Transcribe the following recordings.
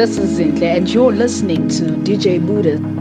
This is Zinhle, and you're listening to DJ Buddha.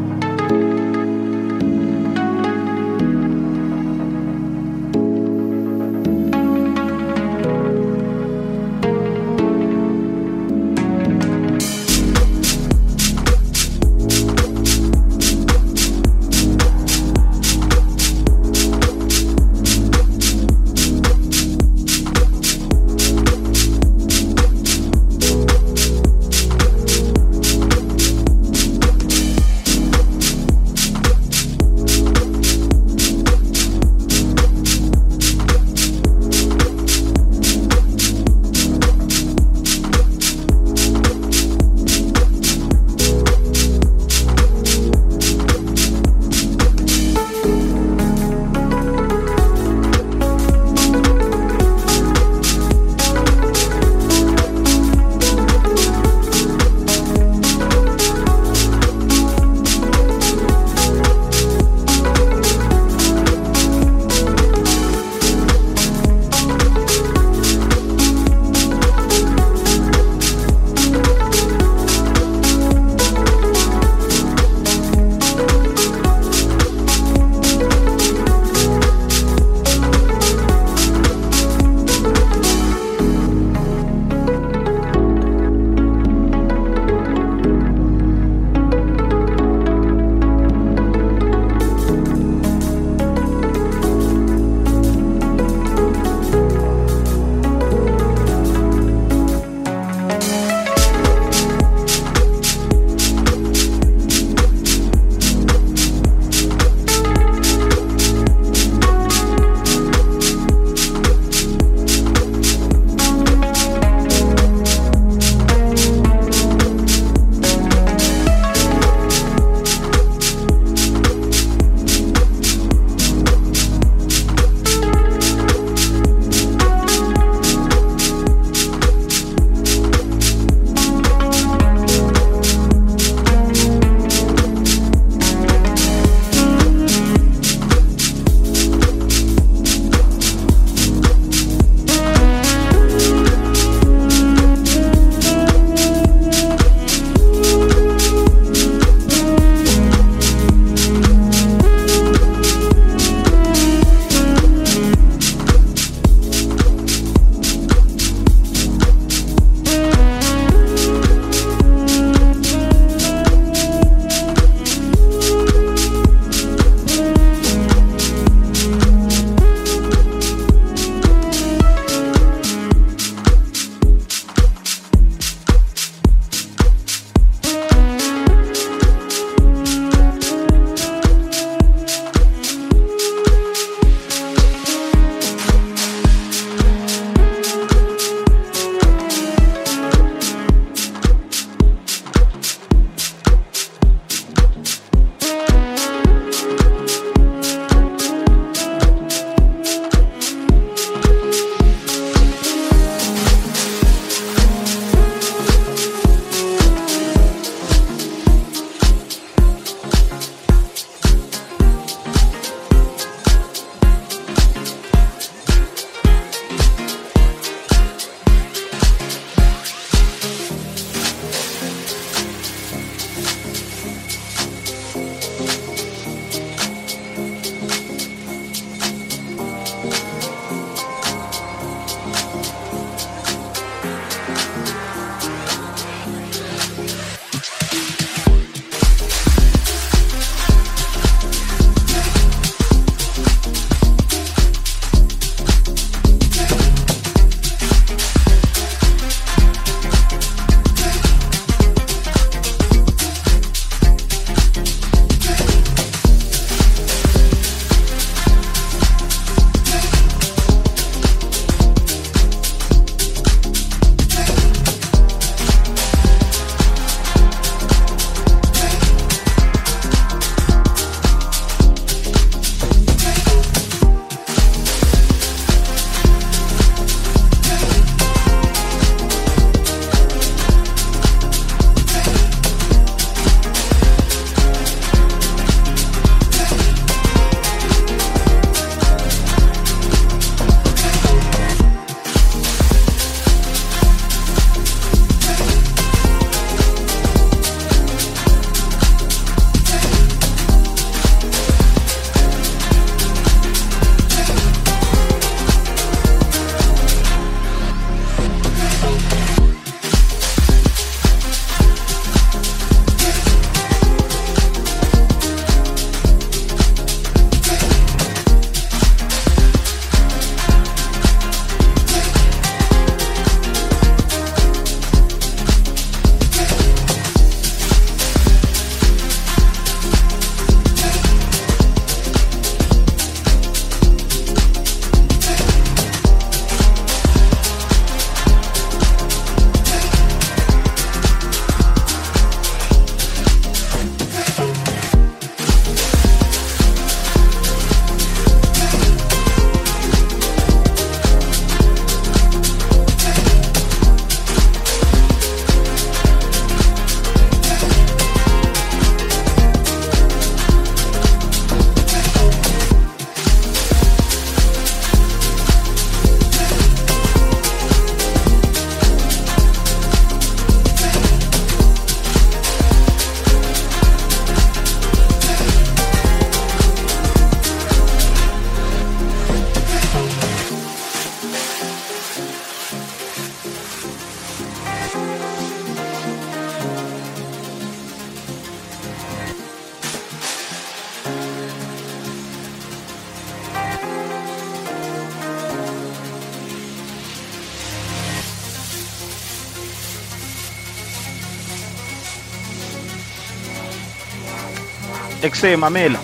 Exe Mamela.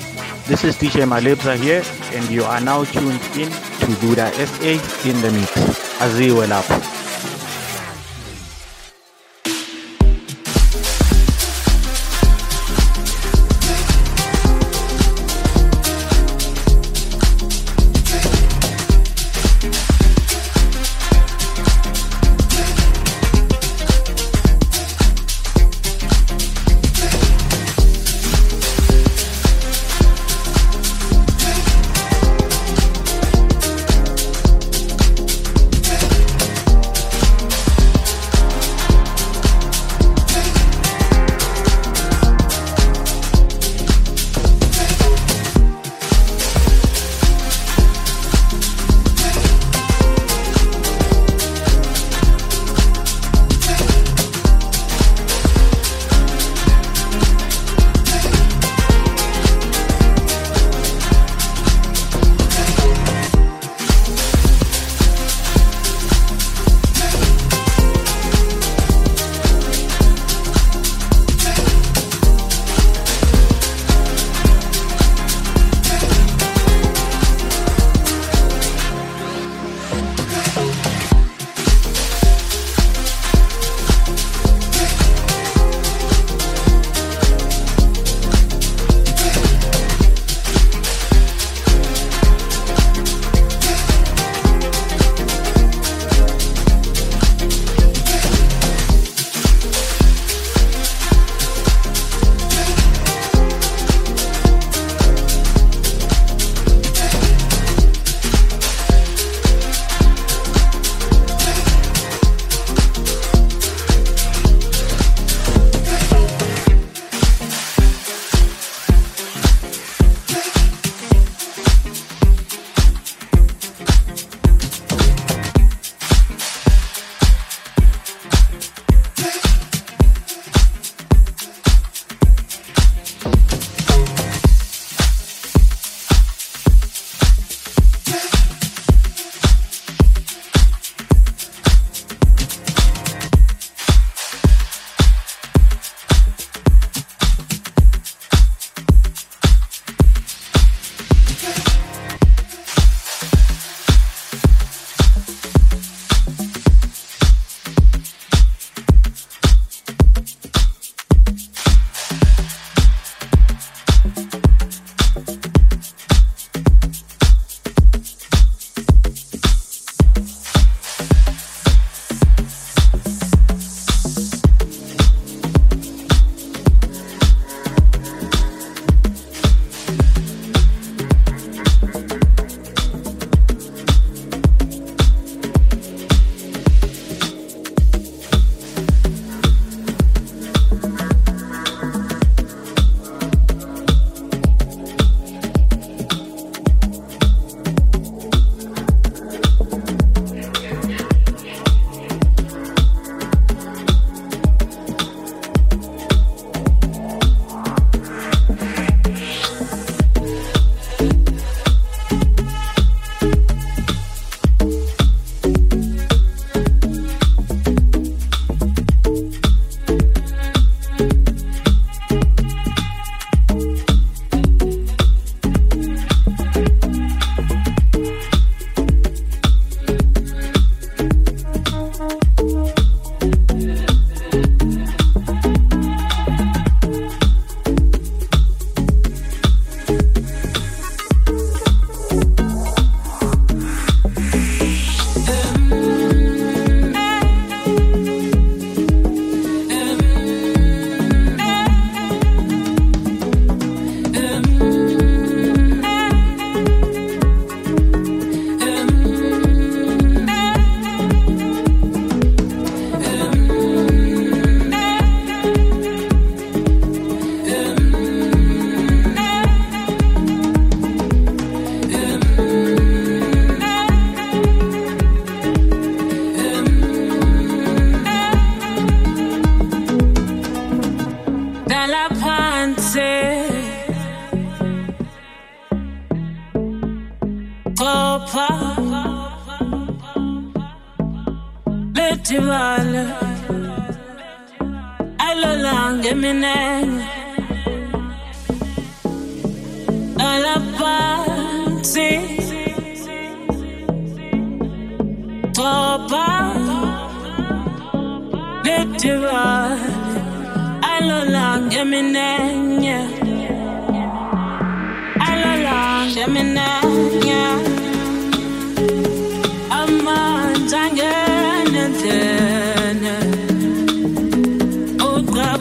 This is DJ Malebza here, and you are now tuned in to Buddha SA in the mix. Aziwe lapho.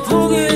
포기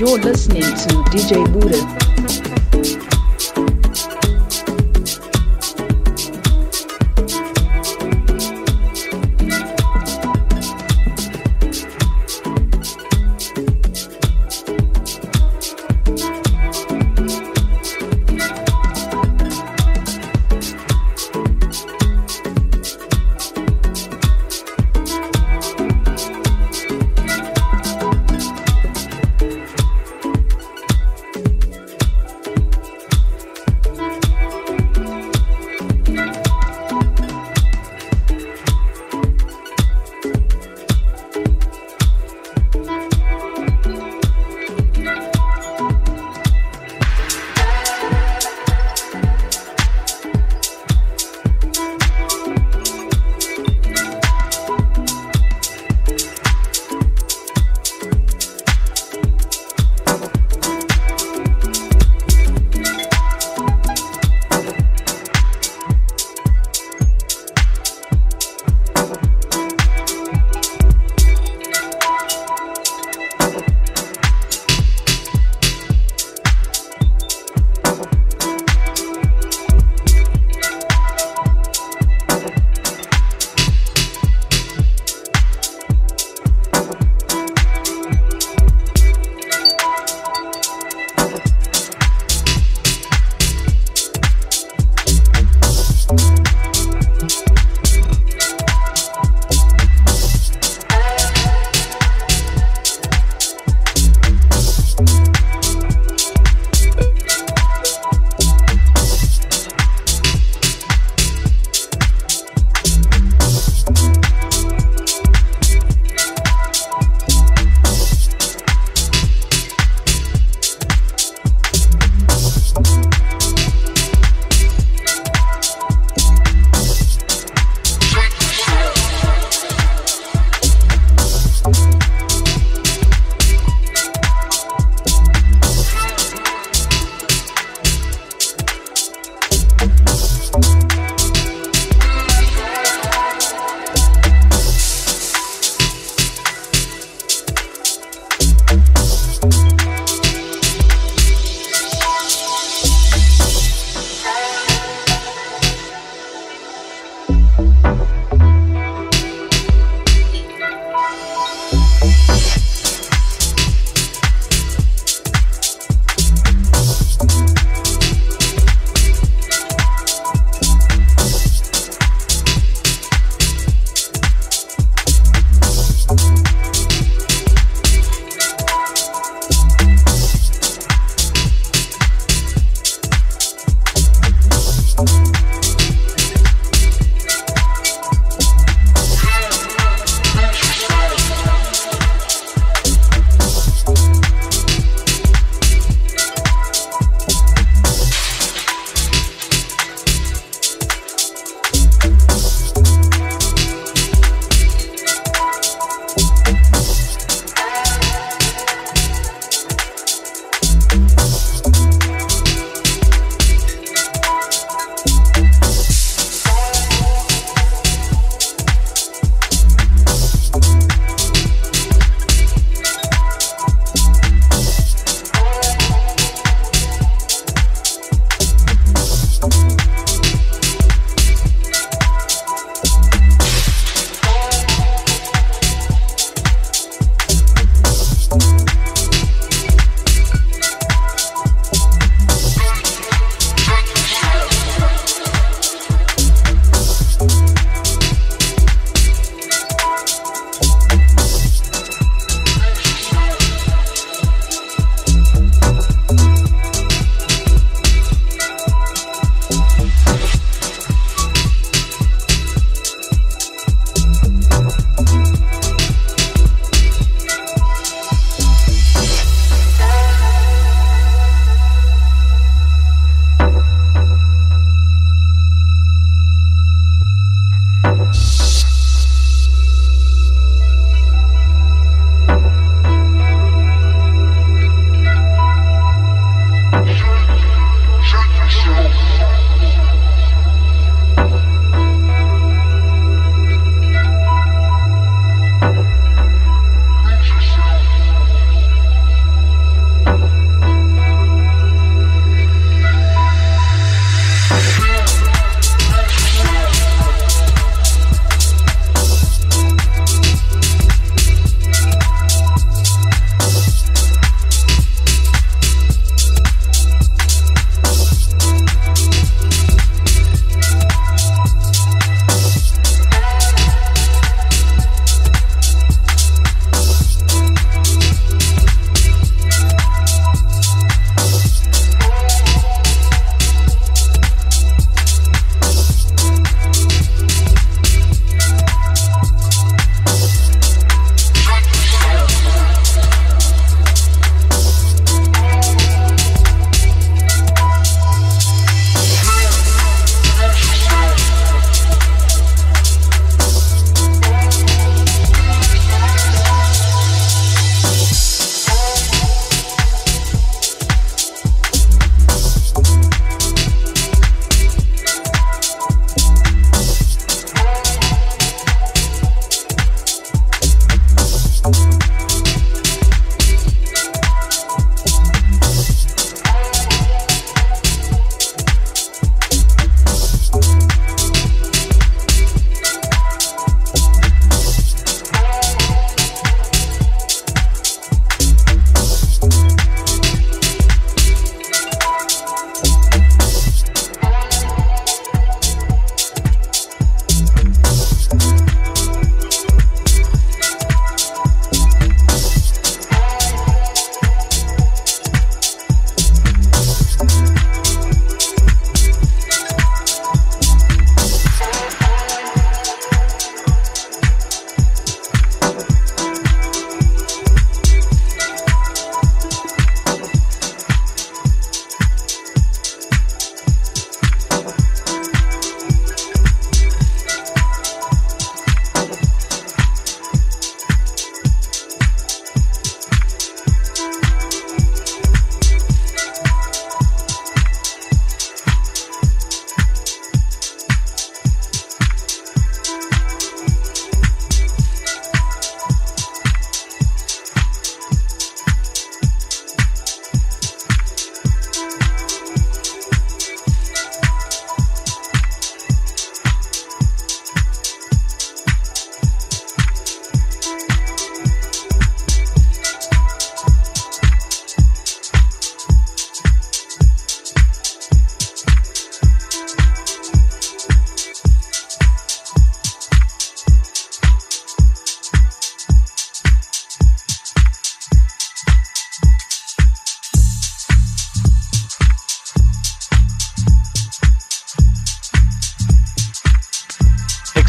you're listening to DJ Buddha.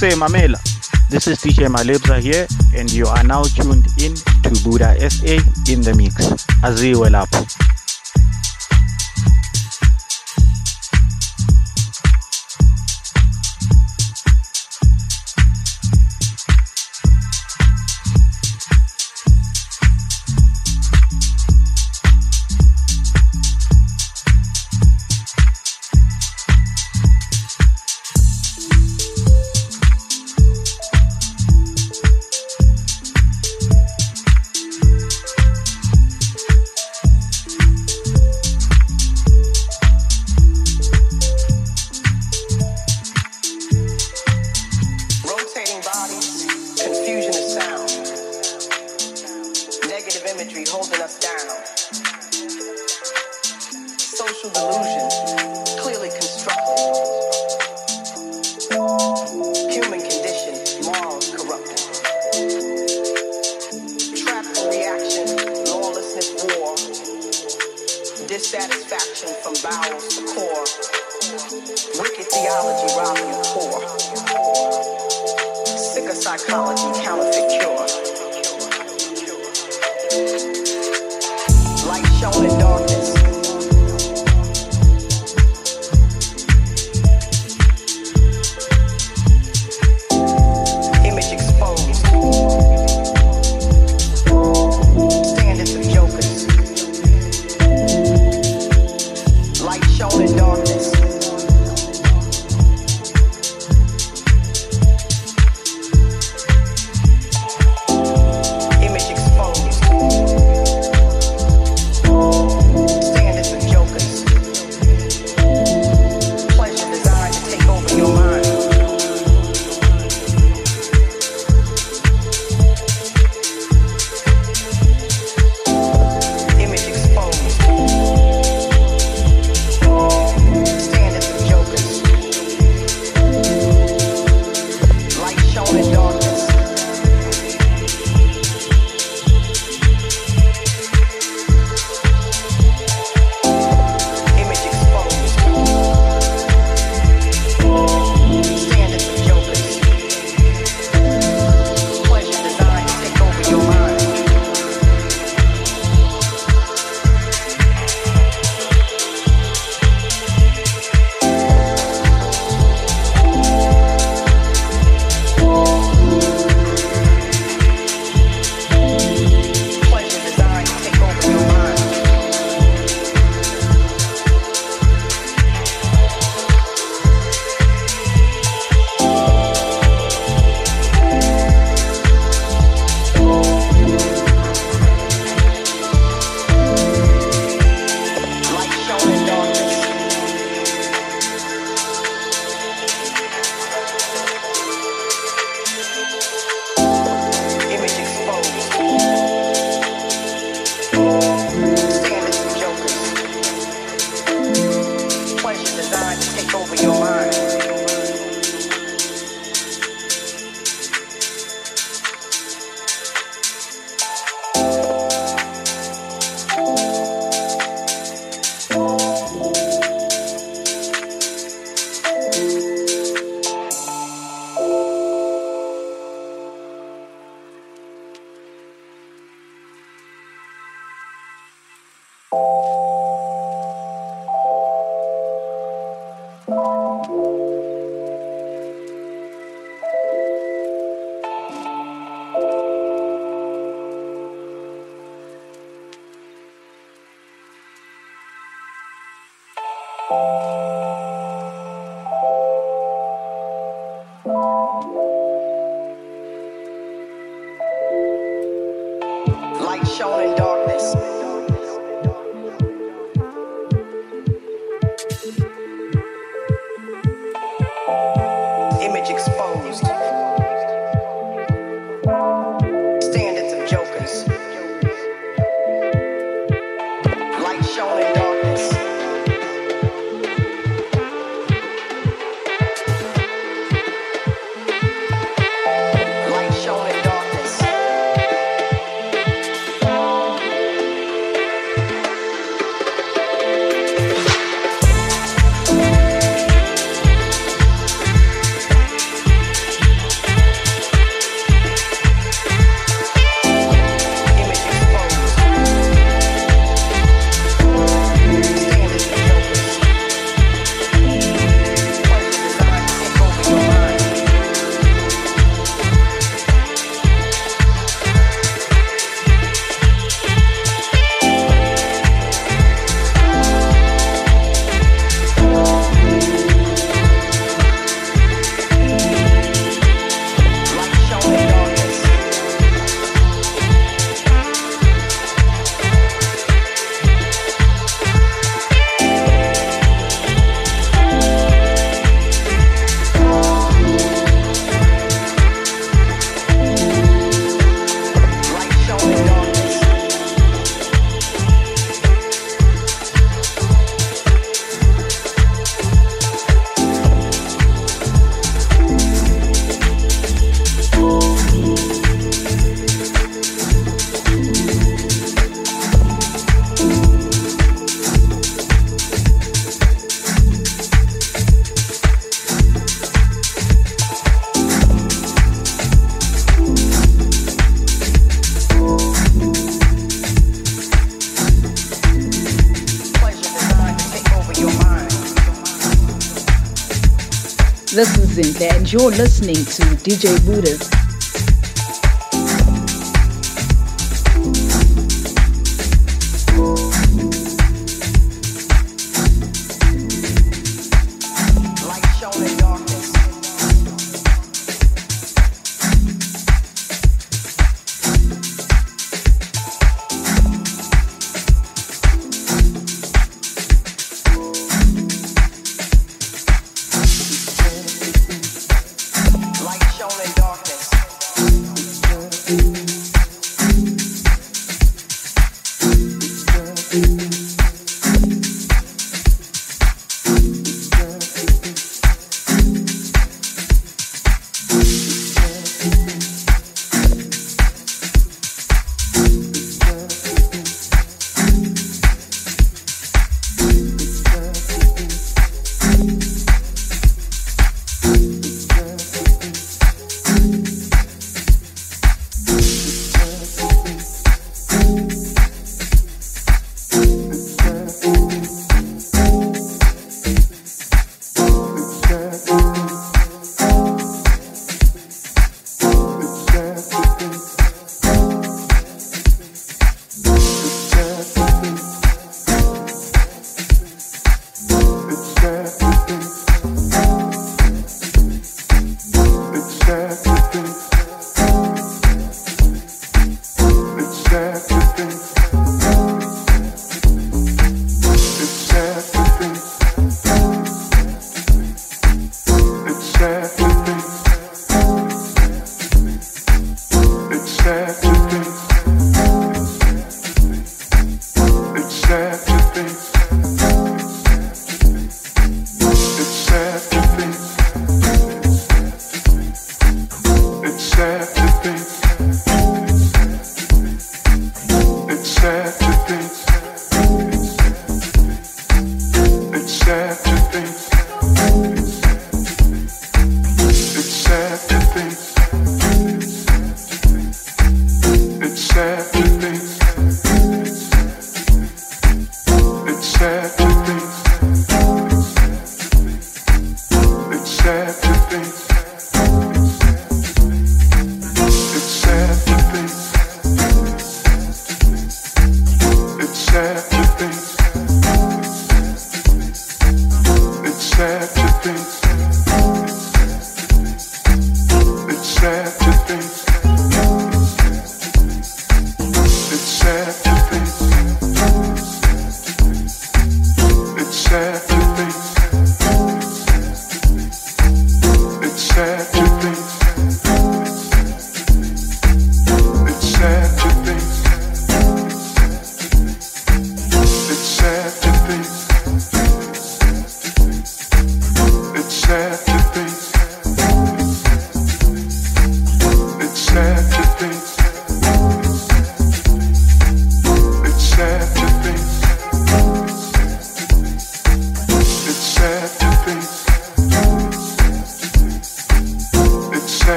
Say, Mamela. This is DJ Malibza here and you are now tuned in to Buddha SA in the mix. Aziwe lapho. You're listening to DJ Buddha.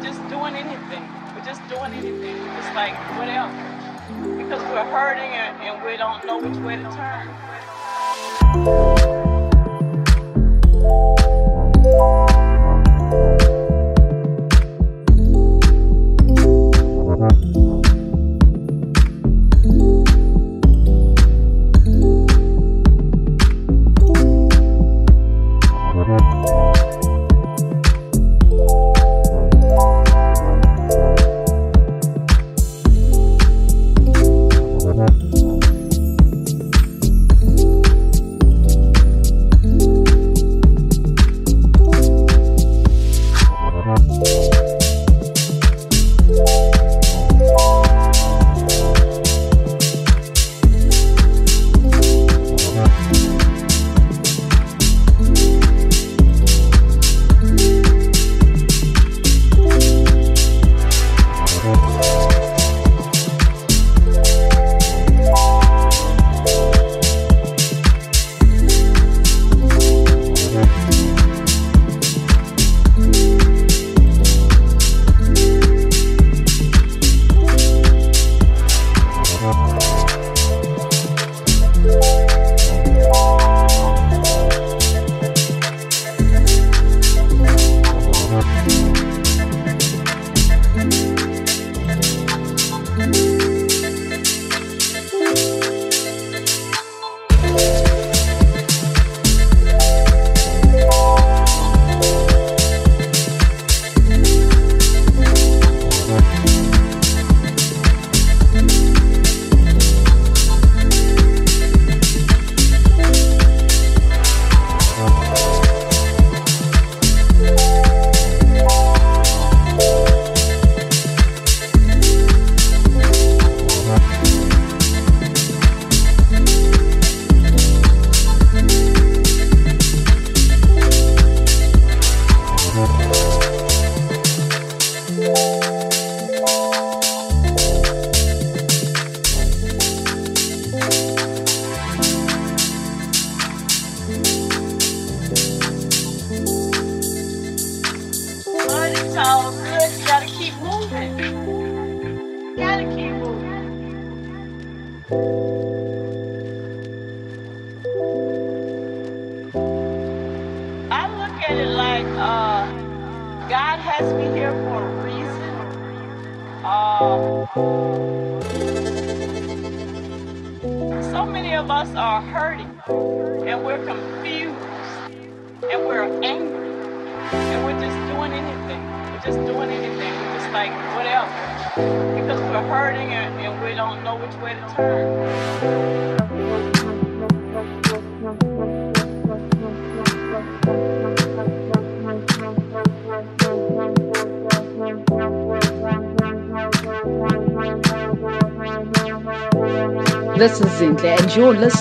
we're just doing anything. We're just doing anything. We're just like, whatever. Because we're hurting and, and we don't know which way to turn.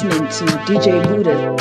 Listening to DJ Buddha.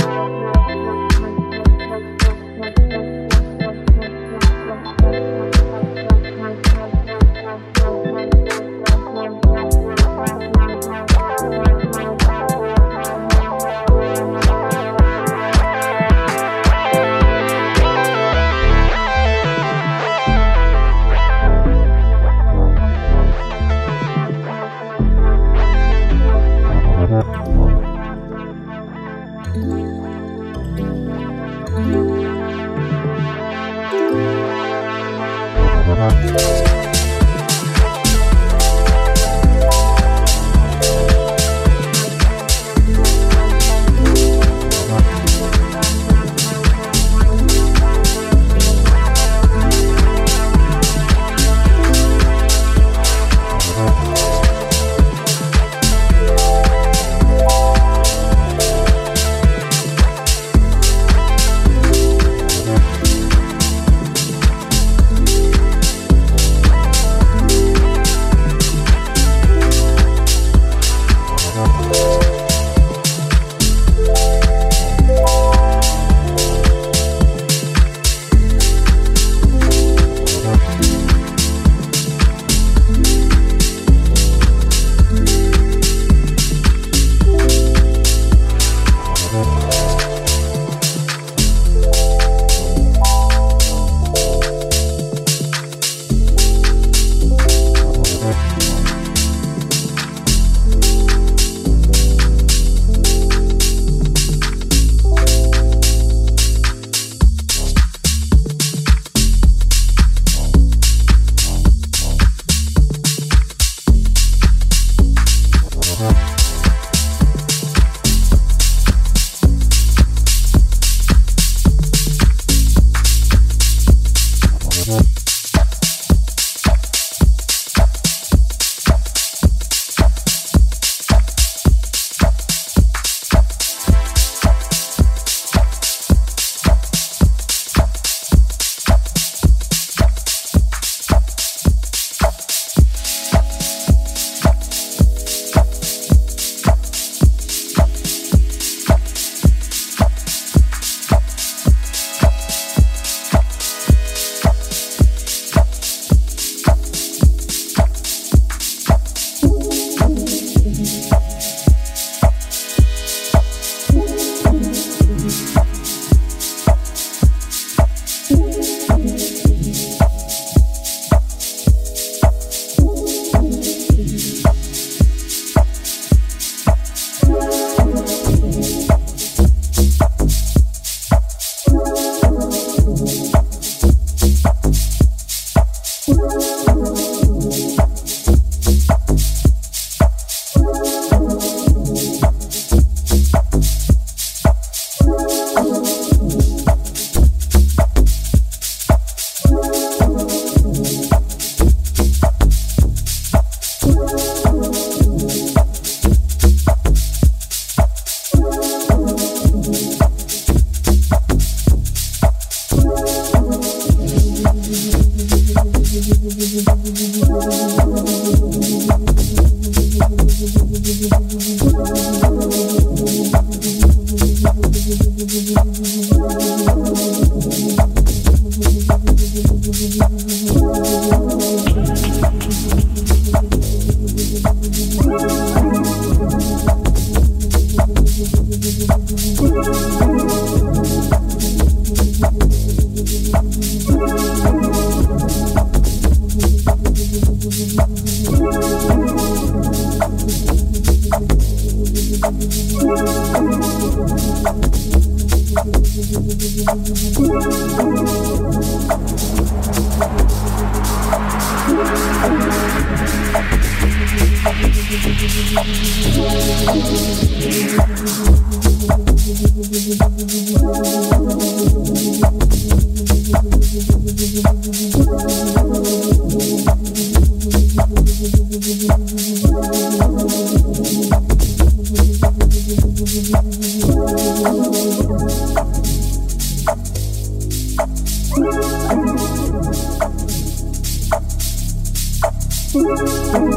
Thank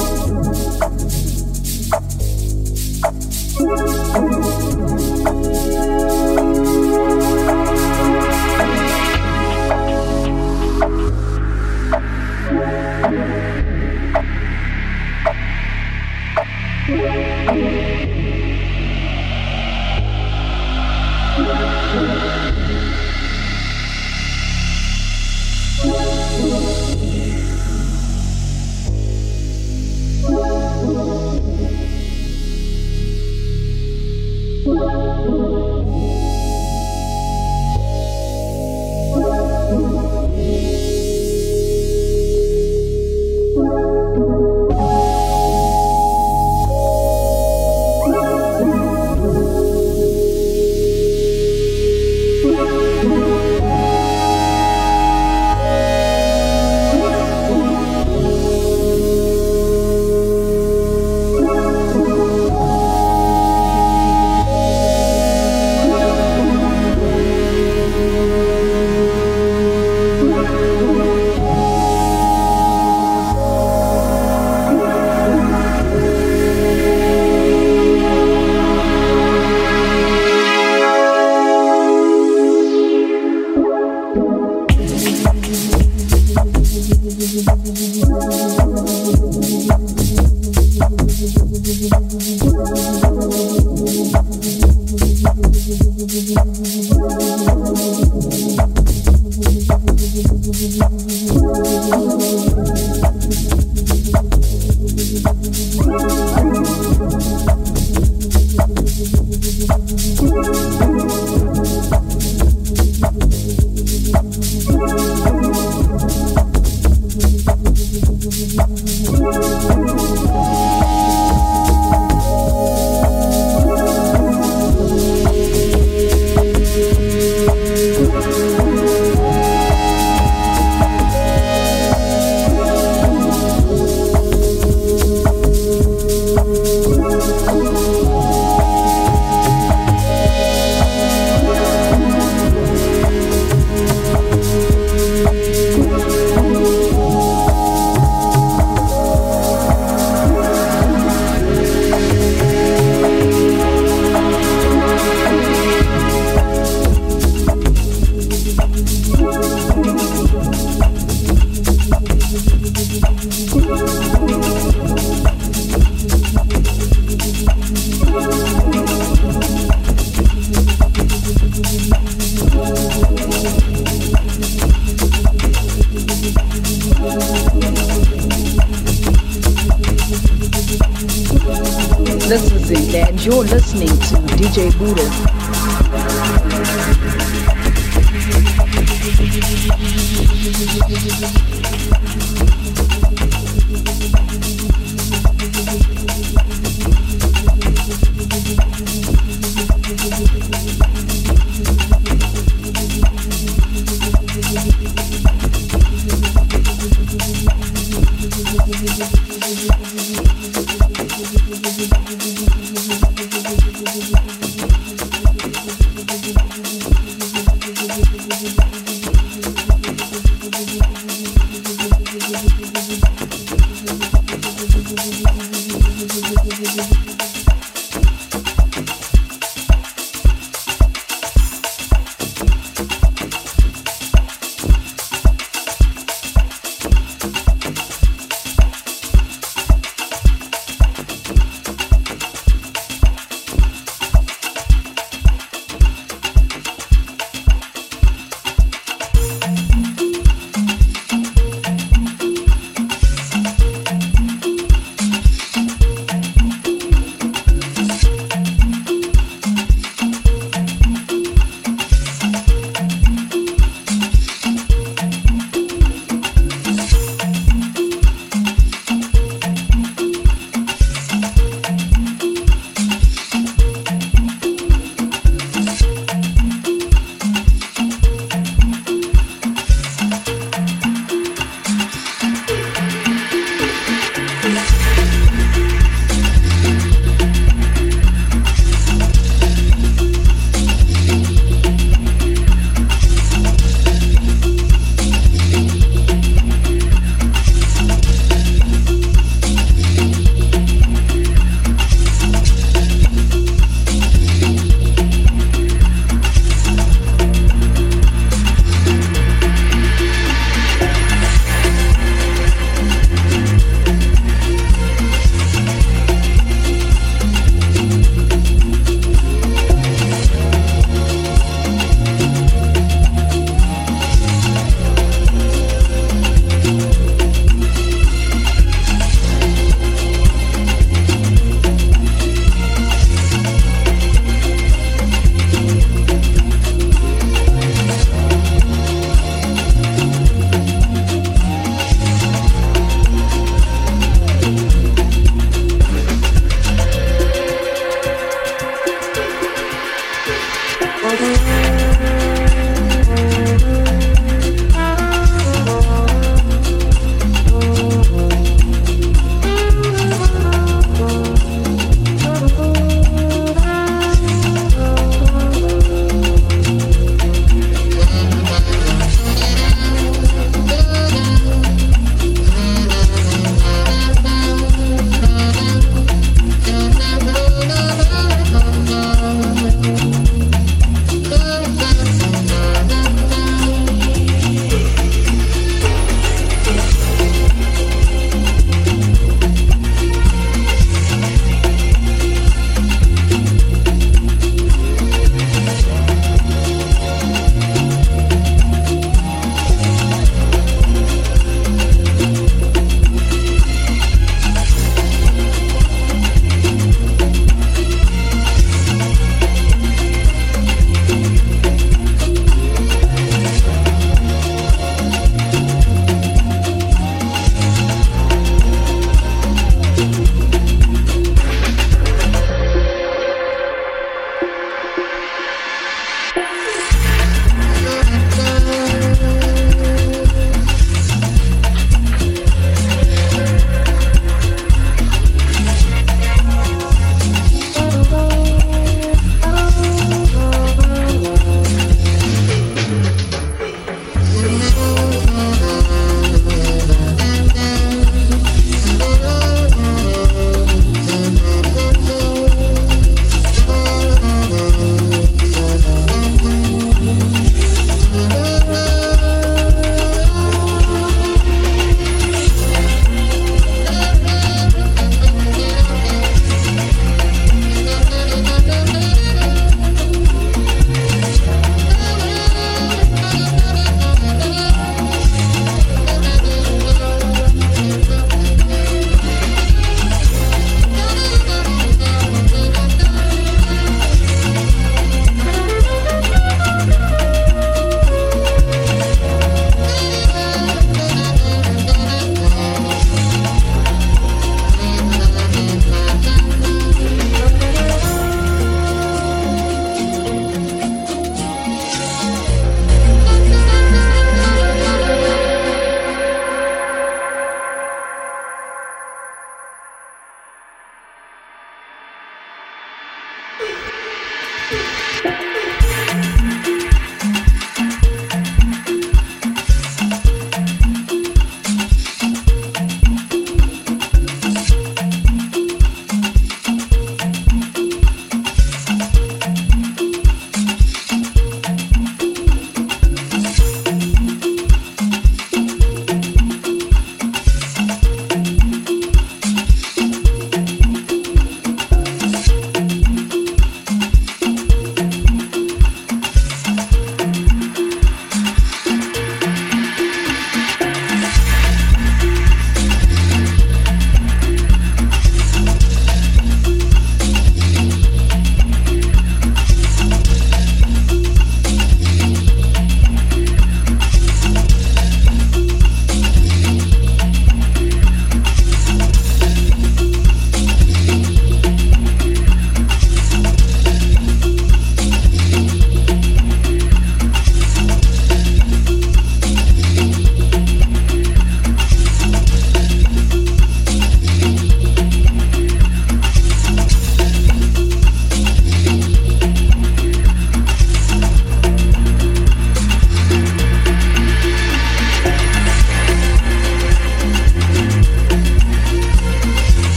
you.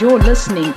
You're listening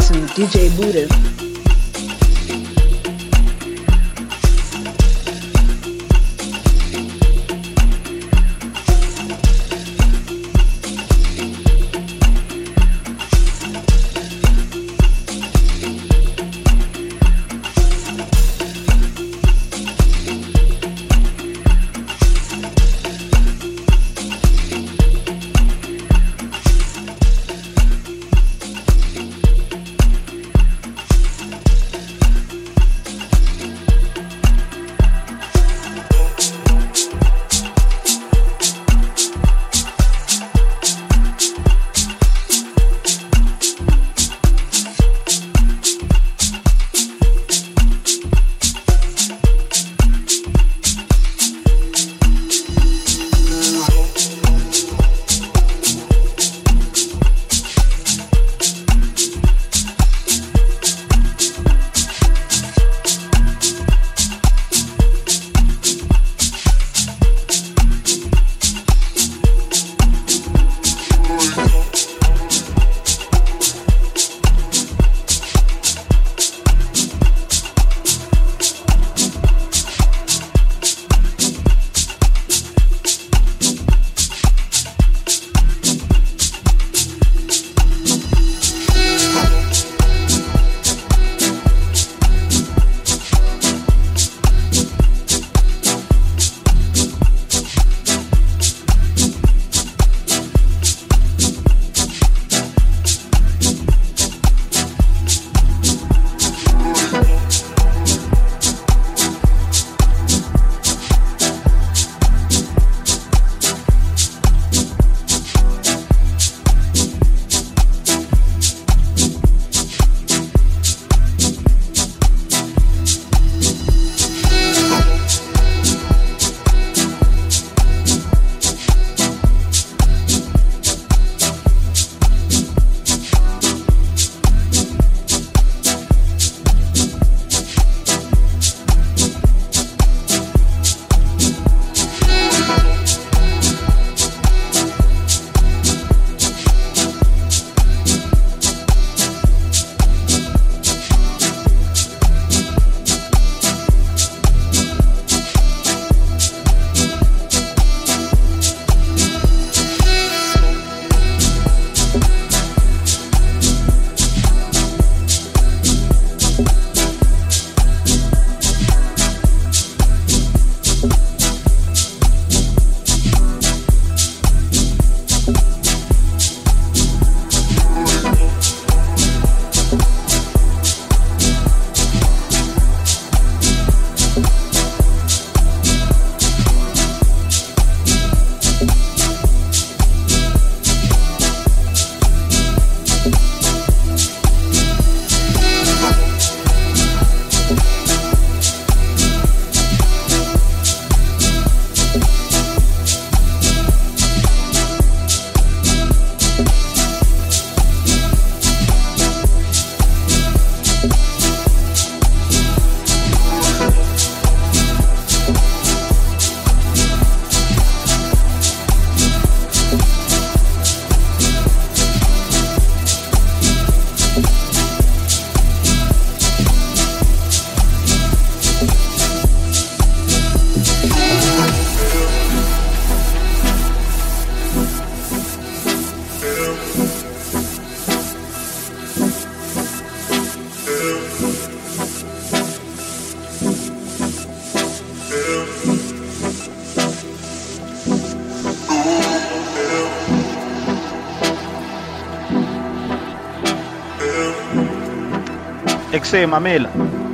XA Mamela.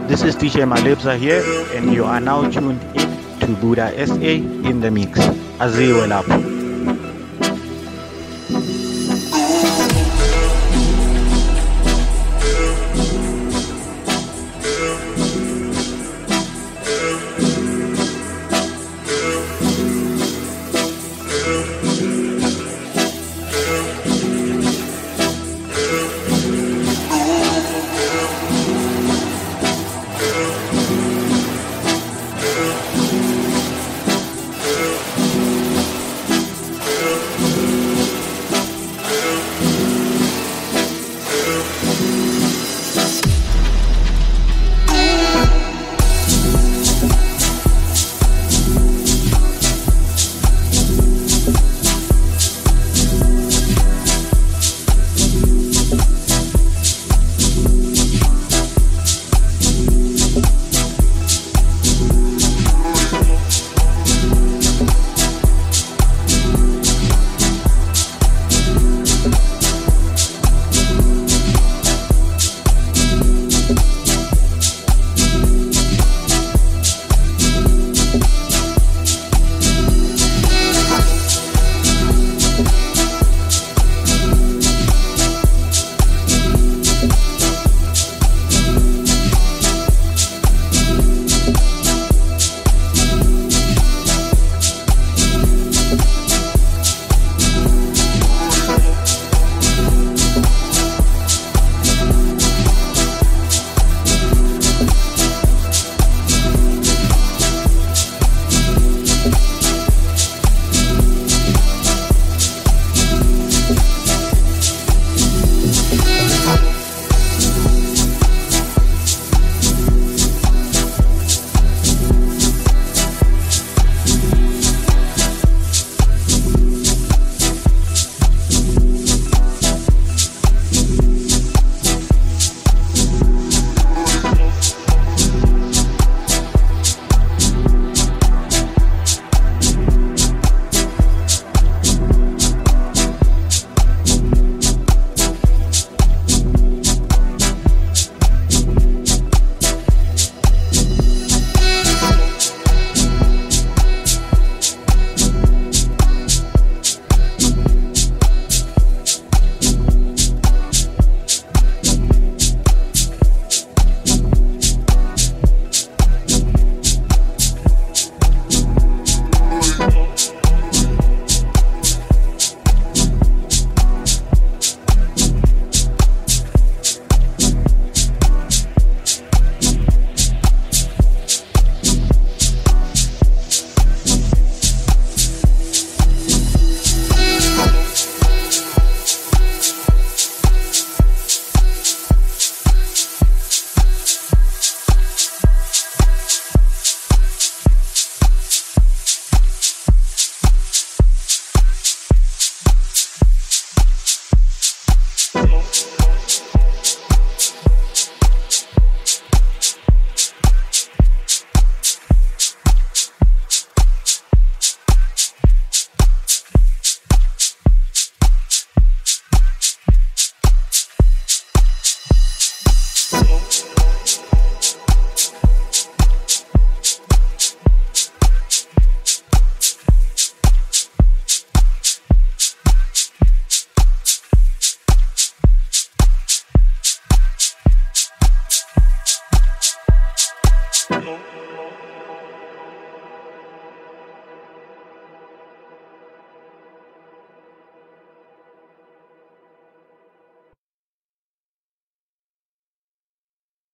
This is DJ Malebza here, and you are now tuned in to Buddha SA in the mix. Aziwe lapho.